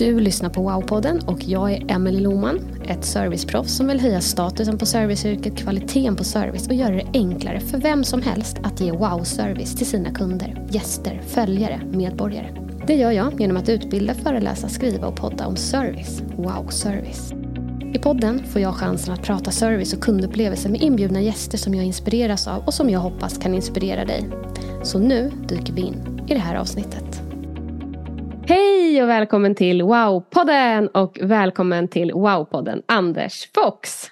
Du lyssnar på Wow-podden och jag är Emelie Loman, ett serviceproffs som vill höja statusen på serviceyrket, kvaliteten på service och göra det enklare för vem som helst att ge wow-service till sina kunder, gäster, följare, medborgare. Det gör jag genom att utbilda, föreläsa, skriva och podda om service. Wow-service. I podden får jag chansen att prata service och kundupplevelser med inbjudna gäster som jag inspireras av och som jag hoppas kan inspirera dig. Så nu dyker vi in i det här avsnittet. Hej och välkommen till Wow-podden och välkommen till Wow-podden Anders Fox.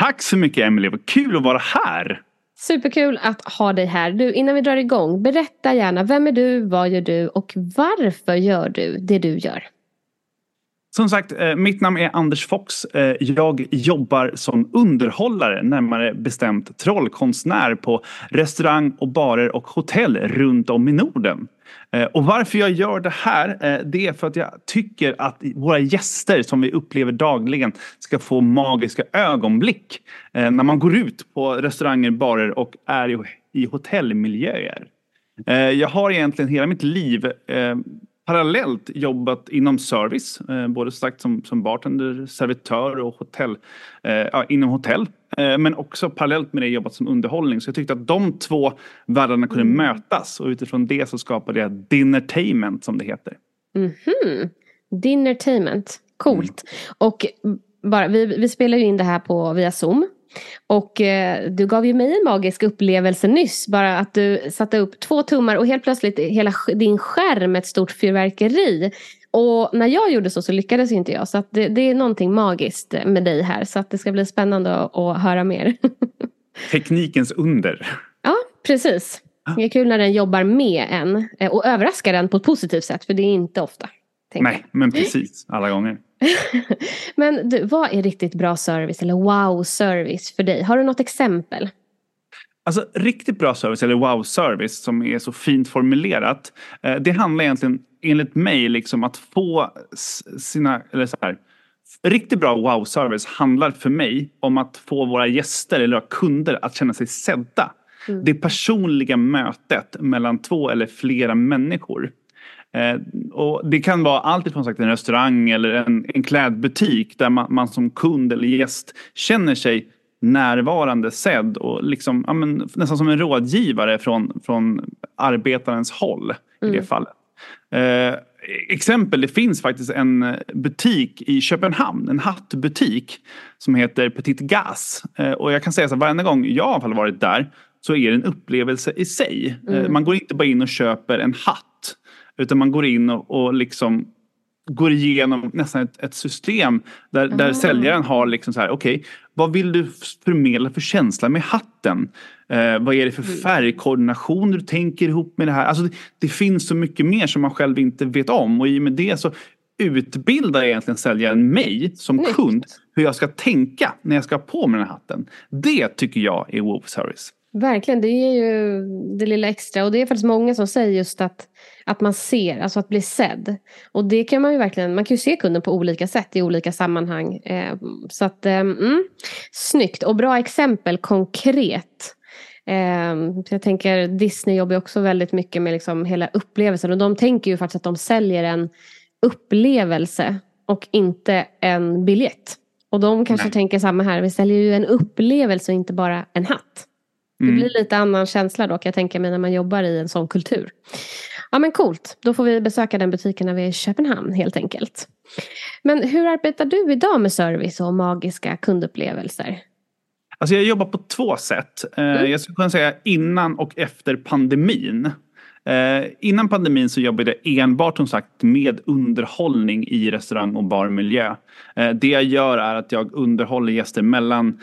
Tack så mycket Emelie, vad kul att vara här. Superkul att ha dig här. Du, innan vi drar igång, berätta gärna, vem är du, vad gör du och varför gör du det du gör? Som sagt, eh, mitt namn är Anders Fox. Eh, Jag jobbar som underhållare, närmare bestämt trollkonstnär på restaurang och barer och hotell runt om i Norden. Eh, och varför jag gör det här, eh, det är för att jag tycker att våra gäster som vi upplever dagligen ska få magiska ögonblick eh, när man går ut på restauranger, barer och är i- hotellmiljöer. Jag har egentligen hela mitt liv parallellt jobbat inom service, både sagt som, som bartender, servitör och hotell, eh, inom hotell. Eh, men också parallellt med det jobbat som underhållning. Så jag tyckte att de två världarna kunde mötas och utifrån det så skapade jag Dinnertainment som det heter. Mhm. Dinnertainment, coolt. Och bara, vi, vi spelar ju in det här på via Zoom. Och eh, du gav ju mig en magisk upplevelse nyss. Bara att du satte upp två tummar och helt plötsligt hela din skärm ett stort fyrverkeri. Och när jag gjorde så så lyckades inte jag. Så att det, det är någonting magiskt med dig här. Så att det ska bli spännande att, att höra mer. Teknikens under. ja, precis. Det är kul när den jobbar med en. eh, Och överraskar en på ett positivt sätt. För det är inte ofta. Nej, men precis. Alla gånger. Men du, vad är riktigt bra service eller wow-service för dig? Har du något exempel? Alltså riktigt bra service, eller wow-service som är så fint formulerat. Eh, det handlar egentligen enligt mig liksom att få sina, eller så här. Riktigt bra wow-service handlar för mig om att få våra gäster eller våra kunder att känna sig sedda. Det personliga mötet mellan två eller flera människor. Eh, och det kan vara allt ifrån sagt en restaurang eller en, en klädbutik där man, man som kund eller gäst känner sig närvarande, sedd och liksom, ja, men, nästan som en rådgivare från, från arbetarens håll i det fallet. Eh, exempel, det finns faktiskt en butik i Köpenhamn, en hattbutik som heter Petit Gas. Eh, och jag kan säga så här, varenda gång jag i alla fall varit där så är det en upplevelse i sig. Eh, man går inte bara in och köper en hatt utan man går in och, och liksom går igenom nästan ett, ett system där, där säljaren har liksom så här, okej, vad vill du förmedla för känsla med hatten? Eh, vad är det för färgkoordination du tänker ihop med det här? Alltså det, det finns så mycket mer som man själv inte vet om och i och med det så utbildar egentligen säljaren mig som kund hur jag ska tänka när jag ska ha på mig den här hatten. Det tycker jag är wow service. Verkligen, det är ju det lilla extra. Och det är faktiskt många som säger just att, att man ser, alltså att bli sedd. Och det kan man ju verkligen, man kan ju se kunden på olika sätt i olika sammanhang. Eh, så att, eh, mm, snyggt och bra exempel konkret. Eh, jag tänker Disney jobbar ju också väldigt mycket med liksom hela upplevelsen. Och de tänker ju faktiskt att de säljer en upplevelse och inte en biljett. Och de kanske Nej. tänker samma här, vi säljer ju en upplevelse och inte bara en hatt. Det Mm. blir lite annan känsla då kan jag tänka mig när man jobbar i en sån kultur. Ja men coolt, då får vi besöka den butiken när vi är i Köpenhamn helt enkelt. Men hur arbetar du idag med service och magiska kundupplevelser? Alltså jag jobbar på två sätt. Eh, Mm. Jag skulle kunna säga innan och efter pandemin. Eh, innan pandemin så jobbade jag enbart som sagt med underhållning i restaurang och barmiljö. Eh, det jag gör är att jag underhåller gäster mellan,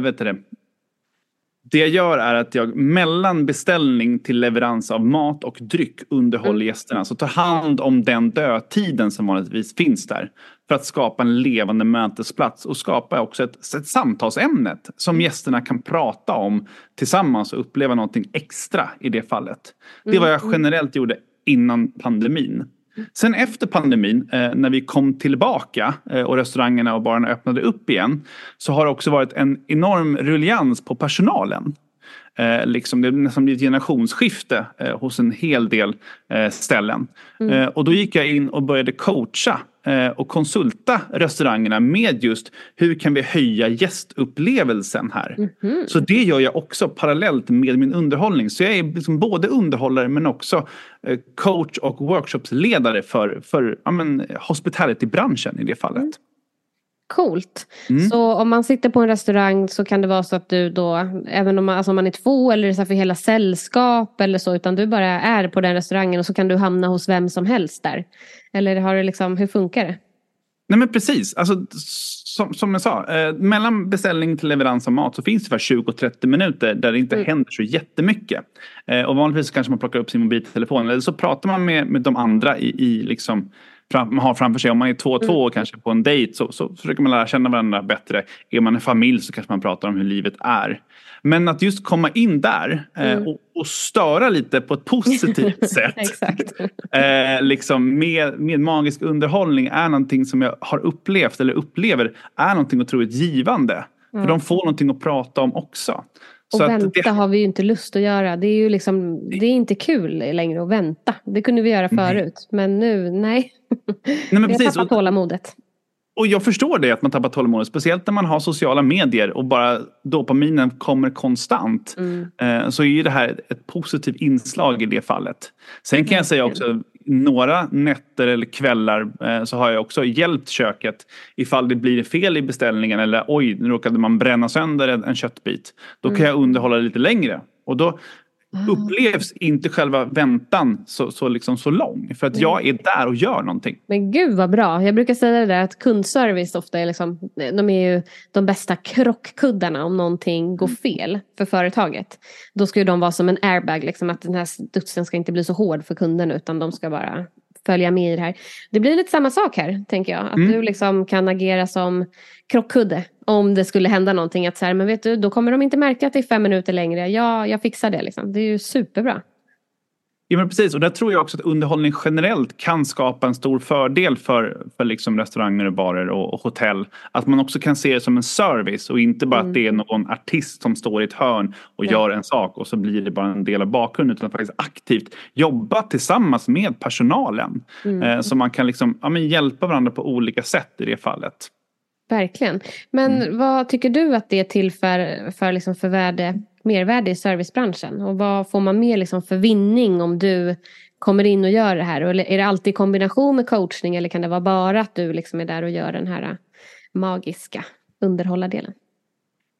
vet det, det jag gör är att jag mellan beställning till leverans av mat och dryck underhåller gästerna. Så tar hand om den dödtiden som vanligtvis finns där. För att skapa en levande mötesplats och skapa också ett, ett samtalsämne som gästerna kan prata om tillsammans och uppleva någonting extra i det fallet. Det var jag generellt gjorde innan pandemin. Sen efter pandemin, eh, när vi kom tillbaka eh, och restaurangerna och barerna öppnade upp igen, så har det också varit en enorm ruljans på personalen. Eh, liksom det är nästan blivit generationsskifte eh, hos en hel del eh, ställen. Eh, och då gick jag in och började coacha och konsulta restaurangerna med just hur kan vi höja gästupplevelsen här. Så det gör jag också parallellt med min underhållning. Så jag är liksom både underhållare men också eh, coach och workshopsledare för, för ja, men, hospitality-branschen i det fallet. Coolt. Mm. Så om man sitter på en restaurang så kan det vara så att du då, även om man, alltså om man är två eller så för hela sällskap eller så, utan du bara är på den restaurangen och så kan du hamna hos vem som helst där. Eller har det liksom, hur funkar det? Nej men precis. Alltså, som, som jag sa, eh, mellan beställning till leverans av mat så finns det ungefär 20-30 minuter där det inte Mm. händer så jättemycket. Eh, och vanligtvis kanske man plockar upp sin mobiltelefon eller så pratar man med, med de andra i, i liksom, fram, har framför sig. Om man är två och två och kanske på en dejt så, så försöker man lära känna varandra bättre. Är man en familj så kanske man pratar om hur livet är. Men att just komma in där eh, och, och störa lite på ett positivt sätt. Exakt. eh, liksom med, med magisk underhållning är någonting som jag har upplevt eller upplever är någonting otroligt givande. För de får någonting att prata om också. Och att vänta det, har vi ju inte lust att göra. Det är ju liksom, det är inte kul längre att vänta. Det kunde vi göra förut. Men nu, nej. nej, men Vi har precis, tappat och, tålamodet. och jag förstår det att man tappar tålamodet. Speciellt när man har sociala medier och bara dopaminen kommer konstant. Mm. Eh, så är ju det här ett positivt inslag i det fallet. Sen kan jag säga också några nätter eller kvällar eh, så har jag också hjälpt köket ifall det blir fel i beställningen eller oj, nu råkade man bränna sönder en, en köttbit. Då kan jag underhålla lite längre. Och då upplevs inte själva väntan så, så, liksom så lång. För att jag är där och gör någonting. Men gud vad bra. Jag brukar säga det där att kundservice ofta är liksom, de är ju de bästa krockkuddarna om någonting går fel för företaget. Då ska ju de vara som en airbag, liksom, att den här studsen ska inte bli så hård för kunden utan de ska bara följa med i det här. Det blir lite samma sak här, tänker jag. Att Mm. du liksom kan agera som krockkudde om det skulle hända någonting. Att så här, men vet du, då kommer de inte märka att det är fem minuter längre. Ja, jag fixar det. Liksom. Det är ju superbra. Ja men precis och där tror jag också att underhållning generellt kan skapa en stor fördel för, för liksom restauranger och barer och, och hotell. Att man också kan se det som en service och inte bara att det är någon artist som står i ett hörn och Ja. gör en sak och så blir det bara en del av bakgrunden utan faktiskt aktivt jobba tillsammans med personalen. Eh, så man kan liksom, ja, hjälpa varandra på olika sätt i det fallet. Verkligen. Men Mm. vad tycker du att det är till för, för, liksom för värde, mervärde i servicebranschen? Och vad får man mer liksom för vinning om du kommer in och gör det här? Eller är det alltid i kombination med coachning eller kan det vara bara att du liksom är där och gör den här magiska underhållardelen?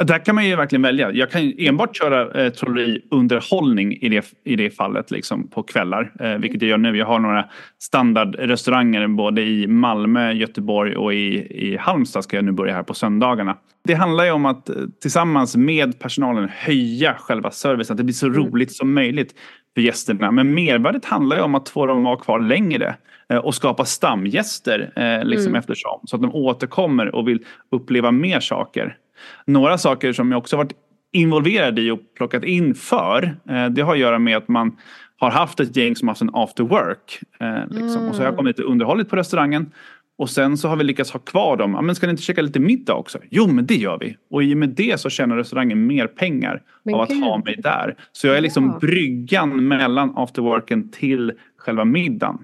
Där kan man ju verkligen välja. Jag kan enbart köra eh, trolleriunderhållning i det, i det fallet liksom på kvällar. Eh, vilket jag gör nu. Jag har några standardrestauranger både i Malmö, Göteborg och i, i Halmstad ska jag nu börja här på söndagarna. Det handlar ju om att eh, tillsammans med personalen höja själva servicen. Att det blir så roligt som möjligt för gästerna. Men mervärdet handlar ju om att få dem att vara kvar längre eh, och skapa stamgäster eh, liksom eftersom. Så att de återkommer och vill uppleva mer saker. Några saker som jag också varit involverad i och plockat in för, eh, det har att göra med att man har haft ett gäng som haft en after work. Eh, liksom. Och så har jag kommit lite underhållit på restaurangen. Och sen så har vi lyckats ha kvar dem. Ja, men ska ni inte käka lite middag också? Jo, men det gör vi. Och i och med det så tjänar restaurangen mer pengar Men av att gud. ha mig där. Så jag är liksom Ja. bryggan mellan afterworken till själva middagen.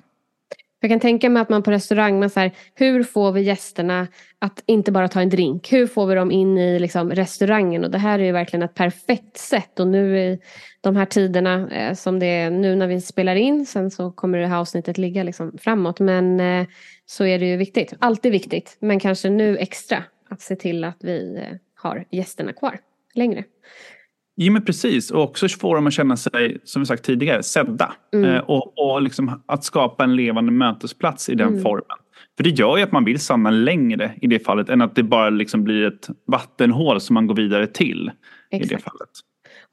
Jag kan tänka mig att man på restaurang, man så här, hur får vi gästerna att inte bara ta en drink? Hur får vi dem in i liksom, restaurangen? Och det här är ju verkligen ett perfekt sätt. Och nu i de här tiderna eh, som det är nu när vi spelar in, sen så kommer det här avsnittet ligga liksom framåt. Men eh, så är det ju viktigt, alltid viktigt, men kanske nu extra att se till att vi eh, har gästerna kvar längre. Ja men precis och också få dem att känna sig, som vi sagt tidigare, sedda. Mm. Eh, och och liksom att skapa en levande mötesplats i den Mm. formen. För det gör ju att man vill stanna längre i det fallet än att det bara liksom blir ett vattenhål som man går vidare till i det Exakt. fallet.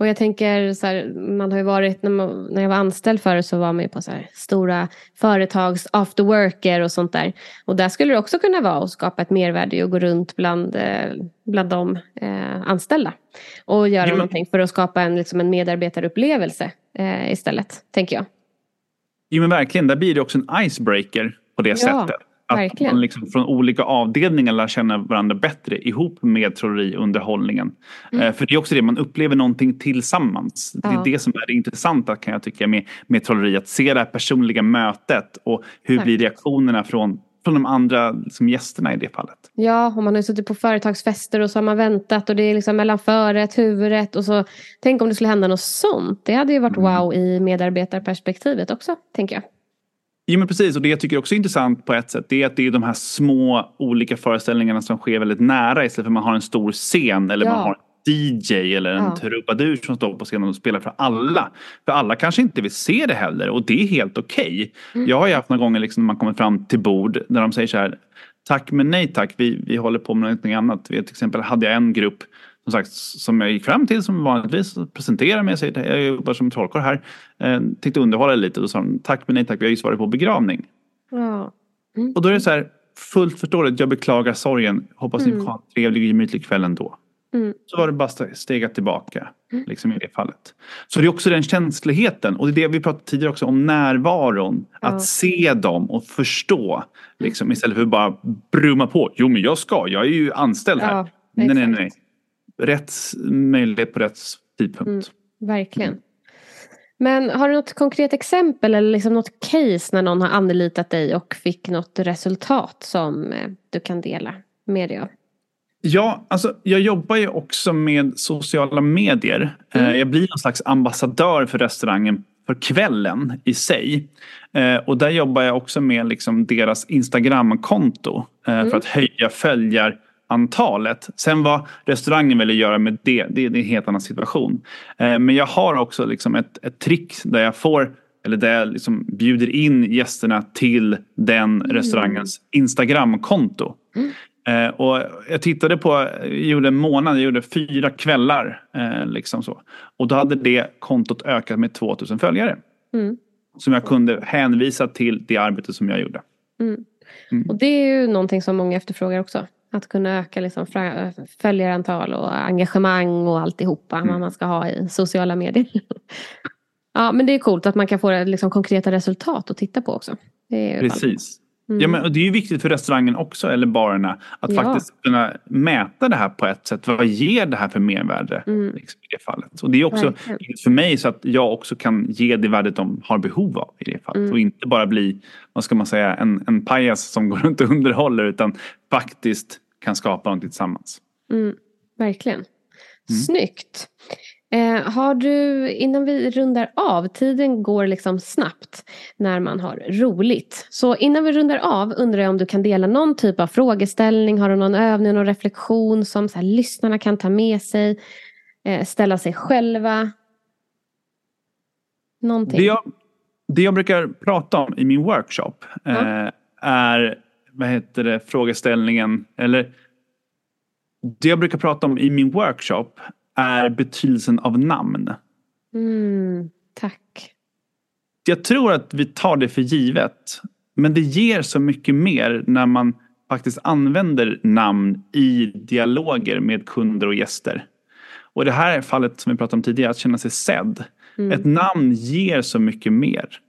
Och jag tänker så här, man har ju varit, när, man, när jag var anställd förut så var man ju på så här stora företags after worker och sånt där. Och där skulle det också kunna vara att skapa ett mervärde och gå runt bland, eh, bland de eh, anställda. Och göra men- någonting för att skapa en, liksom en medarbetarupplevelse eh, istället, tänker jag. Jo men verkligen, där blir det också en icebreaker på det Ja, sättet. Att verkligen. man liksom från olika avdelningar lär känna varandra bättre ihop med trolleriunderhållningen. Eh, för det är också det, man upplever någonting tillsammans. Det är Mm. Ja. det som är det intressanta kan jag tycka med, med trolleri. Att se det här personliga mötet och hur Exakt. blir reaktionerna från, från de andra liksom, gästerna i det fallet. Ja, och man har suttit på företagsfester och så har man väntat och det är liksom mellan förrätt, huvudrätt och så. Tänk om det skulle hända något sånt. Det hade ju varit Mm. wow i medarbetarperspektivet också, tänker jag. Jo men precis och det jag tycker också är intressant på ett sätt det är att det är de här små olika föreställningarna som sker väldigt nära istället för att man har en stor scen eller Ja. man har DJ eller en Ja. trubadur som står på scenen och spelar för alla. För alla kanske inte vill se det heller och det är helt okej. Mm. Jag har ju haft några gånger liksom när man kommer fram till bord där de säger så här Tack men nej tack, vi, vi håller på med någonting annat. Vi, till exempel hade jag en grupp som sagt som jag gick fram till som vanligtvis presenterade mig. Säger, jag jobbar som trollkarl här. Eh, tänkte underhålla lite och då sa de tack men nej tack, vi har just varit på begravning. Ja. Och då är det så här fullt förståeligt, jag beklagar sorgen. Hoppas ni får ha en trevlig och gemytlig kväll ändå. Mm. Så var det bara att stega tillbaka liksom i det fallet. Så det är också den känsligheten och det är det vi pratade tidigare också om närvaron. Ja. Att se dem och förstå liksom, istället för att bara brumma på. Jo men jag ska, jag är ju anställd här. Ja, nej, nej, nej. Rätt möjlighet på rätt tidpunkt. Verkligen. Men har du något konkret exempel eller liksom något case när någon har anlitat dig och fick något resultat som eh, du kan dela med dig av? Ja, alltså jag jobbar ju också med sociala medier. Eh, Jag blir någon slags ambassadör för restaurangen för kvällen i sig. Eh, och där jobbar jag också med liksom deras Instagramkonto eh, för att höja följarantalet. Sen vad restaurangen väljer göra med det, det, det är en helt annan situation. Eh, men jag har också liksom ett, ett trick där jag får eller där jag liksom bjuder in gästerna till den restaurangens Instagramkonto. Eh, och jag tittade på, jag gjorde en månad, jag gjorde fyra kvällar. Eh, liksom så. Och då hade det kontot ökat med 2000 följare. Mm. Som jag kunde hänvisa till det arbete som jag gjorde. Och det är ju någonting som många efterfrågar också. Att kunna öka liksom följarantal och engagemang och alltihopa vad man ska ha i sociala medier. ja, men det är coolt att man kan få liksom konkreta resultat att titta på också. Det Precis. Ja, men, och det är ju viktigt för restaurangen också, eller barerna, att Mm. Ja. faktiskt kunna mäta det här på ett sätt. Vad ger det här för mervärde liksom, i det fallet? Och det är också Mm. Verkligen. för mig så att jag också kan ge det värdet de har behov av i det fallet. Mm. Och inte bara bli, vad ska man säga, en, en pajas som går runt och underhåller utan faktiskt kan skapa någonting tillsammans. Mm, verkligen. Snyggt. Eh, har du, innan vi rundar av, tiden går liksom snabbt när man har roligt. Så innan vi rundar av undrar jag om du kan dela någon typ av frågeställning, har du någon övning, någon reflektion som så här, lyssnarna kan ta med sig, eh, ställa sig själva? Någonting. Det jag, det jag brukar prata om i min workshop Ja. eh, är vad heter det, frågeställningen eller det jag brukar prata om i min workshop är betydelsen av namn. Mm, tack. Jag tror att vi tar det för givet. Men det ger så mycket mer när man faktiskt använder namn i dialoger med kunder och gäster. Och det här fallet som vi pratade om tidigare, att känna sig sedd. Ett namn ger så mycket mer.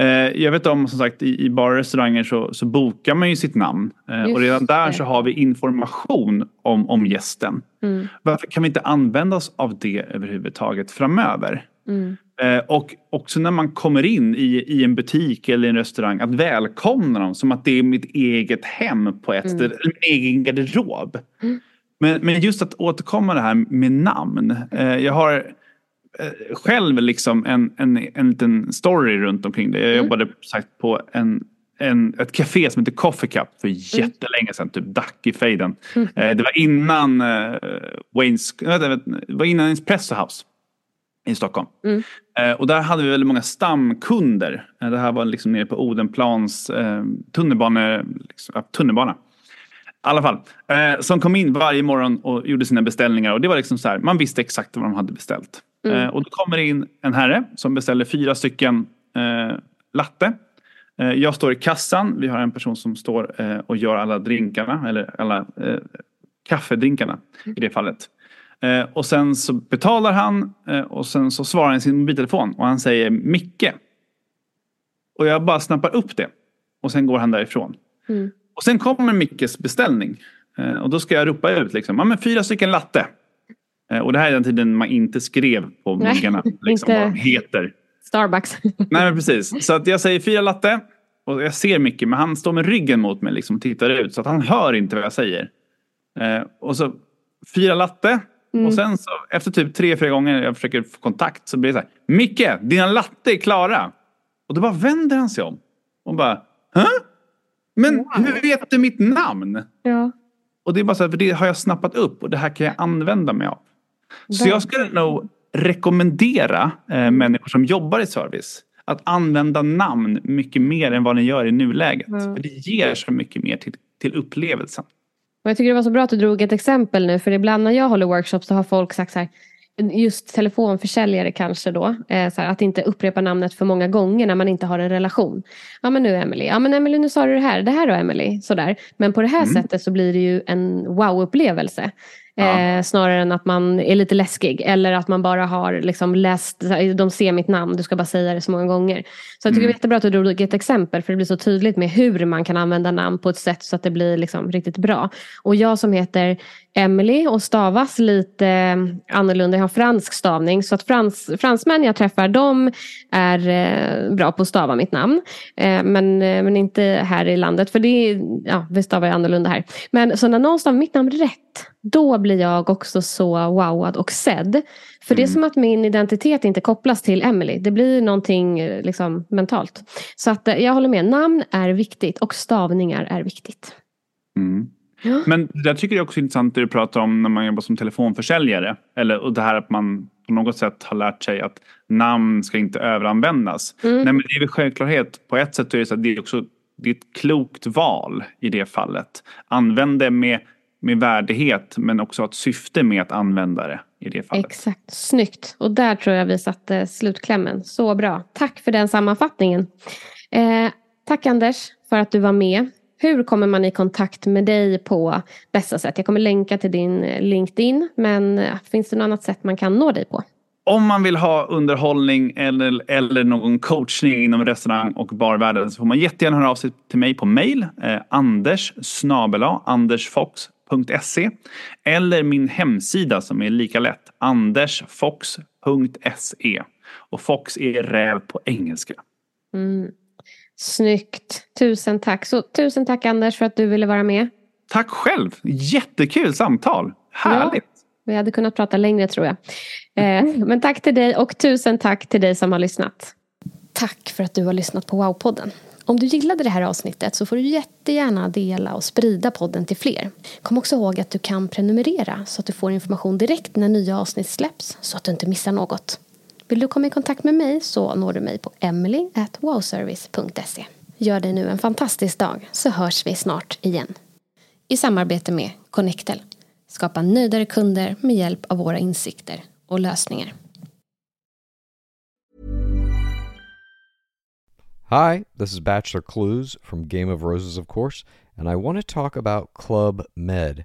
Eh, Jag vet om, som sagt, i, barer och restauranger så, så bokar man ju sitt namn. Eh, Just Och redan där det. så har vi information om, om gästen. Mm. Varför kan vi inte använda oss av det överhuvudtaget framöver? Mm. Eh, och också när man kommer in i, i en butik eller en restaurang att välkomna dem som att det är mitt eget hem på ett ställe, eller min egen garderob. Men, men just att återkomma det här med namn. Jag har själv liksom en, en, en liten story runt omkring det. Jag jobbade sagt på en, en, ett café som heter Coffee Cup för jättelänge sedan, typ Dackefejden. Eh, det var innan eh, Waynes, det var innan Espresso House i Stockholm. Eh, och där hade vi väldigt många stamkunder. Eh, det här var liksom nere på Odenplans eh, tunnelbane, liksom, tunnelbana. I alla fall. Eh, som kom in varje morgon och gjorde sina beställningar. Och det var liksom så här, man visste exakt vad de hade beställt. Eh, och då kommer det in en herre som beställer fyra stycken eh, latte. Eh, jag står i kassan. Vi har en person som står eh, och gör alla drinkarna. Eller alla eh, kaffedrinkarna i det fallet. Eh, och sen så betalar han och sen så svarar han i sin mobiltelefon och han säger Micke. Och jag bara snappar upp det. Och sen går han därifrån. Och sen kommer Mickes beställning. Och då ska jag ropa ut liksom, ja men fyra stycken latte. Eh, och det här är den tiden man inte skrev på muggarna. Liksom, inte- vad de heter. Starbucks. Nej men precis. Så att jag säger fyra latte. Och jag ser Micke men han står med ryggen mot mig liksom tittar ut. Så att han hör inte vad jag säger. Eh, och så fyra latte. Och sen så efter typ tre, fyra gånger jag försöker få kontakt så blir det så här. Micke, dina latte är klara. Och då bara vänder han sig om. Och bara, Hä? Men hur vet du mitt namn? ja. Och det är bara så här, för det har jag snappat upp och det här kan jag använda mig av. Så jag skulle nog rekommendera eh, människor som jobbar i service att använda namn mycket mer än vad ni gör i nuläget. För det ger så mycket mer till, till upplevelsen. Och jag tycker det var så bra att du drog ett exempel nu. För ibland när jag håller workshops så har folk sagt så här. Just telefonförsäljare kanske då. Eh, här, att inte upprepa namnet för många gånger när man inte har en relation. Ja men nu Emily. Ja men Emily nu sa du det här. Det här då Emily. Sådär. Men på det här sättet så blir det ju en wow-upplevelse. Eh, snarare än att man är lite läskig. Eller att man bara har liksom läst, de ser mitt namn, du ska bara säga det så många gånger. Så jag tycker det är jättebra att du drog ett exempel. För det blir så tydligt med hur man kan använda namn på ett sätt så att det blir liksom riktigt bra. Och jag som heter Emily och stavas lite annorlunda. Jag har fransk stavning. Så att frans, fransmän jag träffar de är eh, bra på att stava mitt namn. Eh, men, eh, men inte här i landet. För det ja, vi stavar ju annorlunda här. Men så när någon stavar mitt namn rätt. Då blir jag också så wowad och sedd. För det är som att min identitet inte kopplas till Emily. Det blir någonting liksom, mentalt. Så att jag håller med. Namn är viktigt och stavningar är viktigt. Mm. Men jag tycker det är också intressant det du pratar om när man jobbar som telefonförsäljare. Eller, och det här att man på något sätt har lärt sig att namn ska inte överanvändas. Nej, men det är väl självklarhet. På ett sätt är det så att det är också det är ett klokt val i det fallet. Använd det med, med värdighet men också ha ett syfte med att använda det i det fallet. Exakt, snyggt. Och där tror jag vi satte slutklämmen. Så bra. Tack för den sammanfattningen. Eh, tack Anders för att du var med. Hur kommer man i kontakt med dig på bästa sätt? Jag kommer länka till din eh, LinkedIn. Men eh, finns det något annat sätt man kan nå dig på? Om man vill ha underhållning eller, eller någon coachning inom restaurang och barvärlden så får man jättegärna höra av sig till mig på mail. Eh, anders snabela andersfox.se eller min hemsida som är lika lätt. andersfox.se och Fox är räv på engelska. Snyggt. Tusen tack. Så tusen tack Anders för att du ville vara med. Tack själv! Jättekul samtal! Härligt! Vi hade kunnat prata längre tror jag. Eh, men tack till dig och tusen tack till dig som har lyssnat. Tack för att du har lyssnat på Wow-podden. Om du gillade det här avsnittet så får du jättegärna dela och sprida podden till fler. Kom också ihåg att du kan prenumerera så att du får information direkt när nya avsnitt släpps så att du inte missar något. Vill du komma i kontakt med mig så når du mig på emily.wowservice.se. Gör dig nu en fantastisk dag så hörs vi snart igen. I samarbete med Connectel. Skapa nöjdare kunder med hjälp av våra insikter och lösningar. Hi, this is Bachelor Clues from Game of Roses, of course, and I want to talk about Club Med.